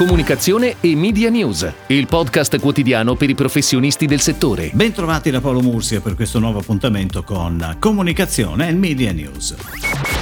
Comunicazione e Media News, il podcast quotidiano per i professionisti del settore. Bentrovati da Paolo Mursia per questo nuovo appuntamento con Comunicazione e Media News.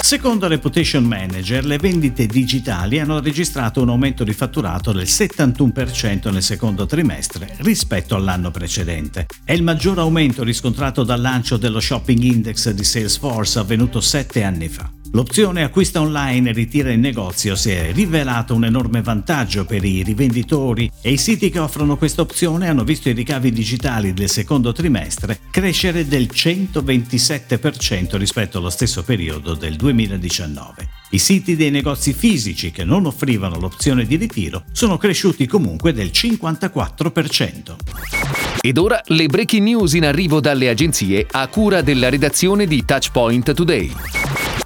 Secondo Reputation Manager, le vendite digitali hanno registrato un aumento di fatturato del 71% nel secondo trimestre rispetto all'anno precedente. È il maggior aumento riscontrato dal lancio dello Shopping Index di Salesforce avvenuto sette anni fa. L'opzione acquista online e ritira in negozio si è rivelata un enorme vantaggio per i rivenditori e i siti che offrono questa opzione hanno visto i ricavi digitali del secondo trimestre crescere del 127% rispetto allo stesso periodo del 2019. I siti dei negozi fisici che non offrivano l'opzione di ritiro sono cresciuti comunque del 54%. Ed ora le breaking news in arrivo dalle agenzie a cura della redazione di Touchpoint Today.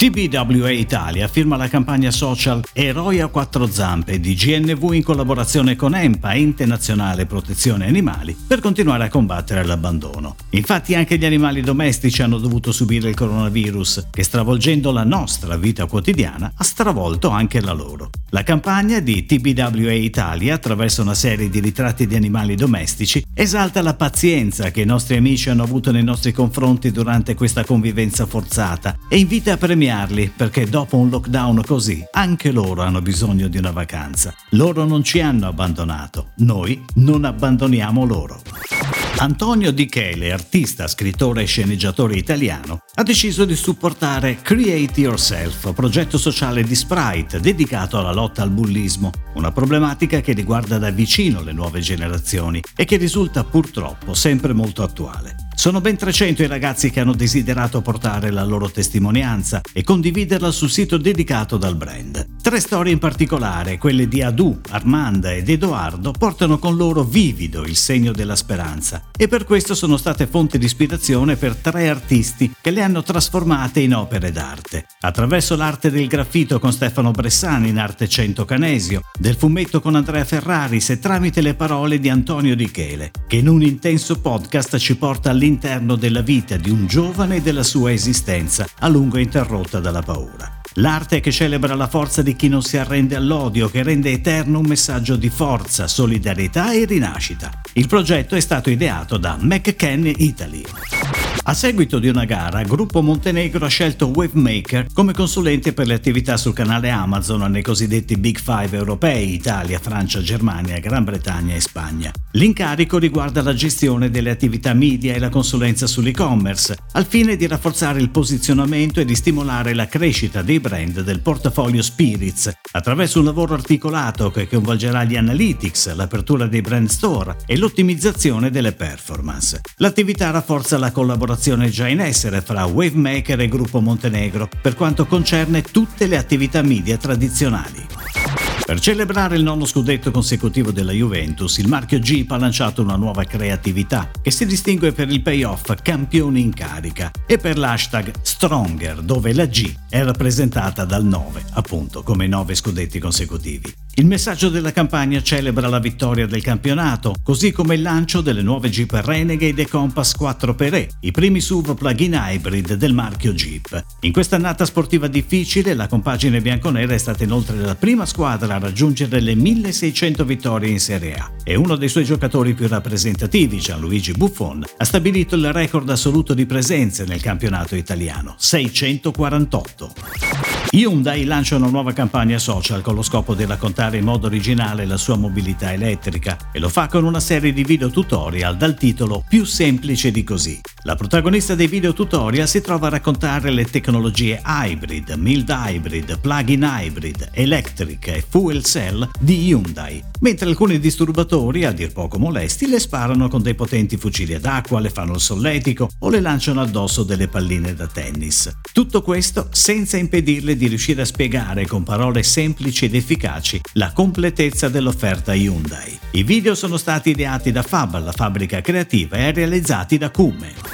TBWA Italia firma la campagna social Eroi a quattro zampe di GNV in collaborazione con EMPA, Ente Nazionale Protezione Animali, per continuare a combattere l'abbandono. Infatti anche gli animali domestici hanno dovuto subire il coronavirus, che stravolgendo la nostra vita quotidiana ha stravolto anche la loro. La campagna di TBWA Italia, attraverso una serie di ritratti di animali domestici, esalta la pazienza che i nostri amici hanno avuto nei nostri confronti durante questa convivenza forzata e invita a premiarli perché dopo un lockdown così anche loro hanno bisogno di una vacanza. Loro non ci hanno abbandonato, noi non abbandoniamo loro. Antonio Di Chele, artista, scrittore e sceneggiatore italiano, ha deciso di supportare Create Yourself, progetto sociale di Sprite dedicato alla lotta al bullismo, una problematica che riguarda da vicino le nuove generazioni e che risulta purtroppo sempre molto attuale. Sono ben 300 i ragazzi che hanno desiderato portare la loro testimonianza e condividerla sul sito dedicato dal brand. Tre storie in particolare, quelle di Adu, Armanda ed Edoardo, portano con loro vivido il segno della speranza e per questo sono state fonte di ispirazione per tre artisti che le hanno trasformate in opere d'arte. Attraverso l'arte del graffito con Stefano Bressani in arte 100 Canesio, del fumetto con Andrea Ferraris e tramite le parole di Antonio Di Chele, che in un intenso podcast ci porta all'interno della vita di un giovane e della sua esistenza, a lungo interrotta dalla paura. L'arte che celebra la forza di chi non si arrende all'odio, che rende eterno un messaggio di forza, solidarietà e rinascita. Il progetto è stato ideato da McCann Italy. A seguito di una gara, Gruppo Montenegro ha scelto Wavemaker come consulente per le attività sul canale Amazon nei cosiddetti Big Five europei Italia, Francia, Germania, Gran Bretagna e Spagna. L'incarico riguarda la gestione delle attività media e la consulenza sull'e-commerce, al fine di rafforzare il posizionamento e di stimolare la crescita dei brand del portafoglio Spirits, attraverso un lavoro articolato che coinvolgerà gli analytics, l'apertura dei brand store e l'ottimizzazione delle performance. L'attività rafforza la collaborazione collaborazione già in essere fra Wavemaker e Gruppo Montenegro per quanto concerne tutte le attività media tradizionali. Per celebrare il nono scudetto consecutivo della Juventus, il marchio Jeep ha lanciato una nuova creatività che si distingue per il payoff campione in carica e per l'hashtag Stronger, dove la G è rappresentata dal 9, appunto come 9 scudetti consecutivi. Il messaggio della campagna celebra la vittoria del campionato, così come il lancio delle nuove Jeep Renegade e Compass 4xE, i primi SUV plug-in hybrid del marchio Jeep. In questa annata sportiva difficile, la compagine bianconera è stata inoltre la prima squadra a raggiungere le 1600 vittorie in Serie A e uno dei suoi giocatori più rappresentativi, Gianluigi Buffon, ha stabilito il record assoluto di presenze nel campionato italiano, 648. Hyundai lancia una nuova campagna social con lo scopo di raccontare in modo originale la sua mobilità elettrica e lo fa con una serie di video tutorial dal titolo Più semplice di così. La protagonista dei video tutorial si trova a raccontare le tecnologie hybrid, mild hybrid, plug-in hybrid, electric e fuel cell di Hyundai, mentre alcuni disturbatori, a dir poco molesti, le sparano con dei potenti fucili ad acqua, le fanno il solletico o le lanciano addosso delle palline da tennis. Tutto questo senza impedirle di riuscire a spiegare con parole semplici ed efficaci la completezza dell'offerta Hyundai. I video sono stati ideati da Fab, la fabbrica creativa, e realizzati da Kume.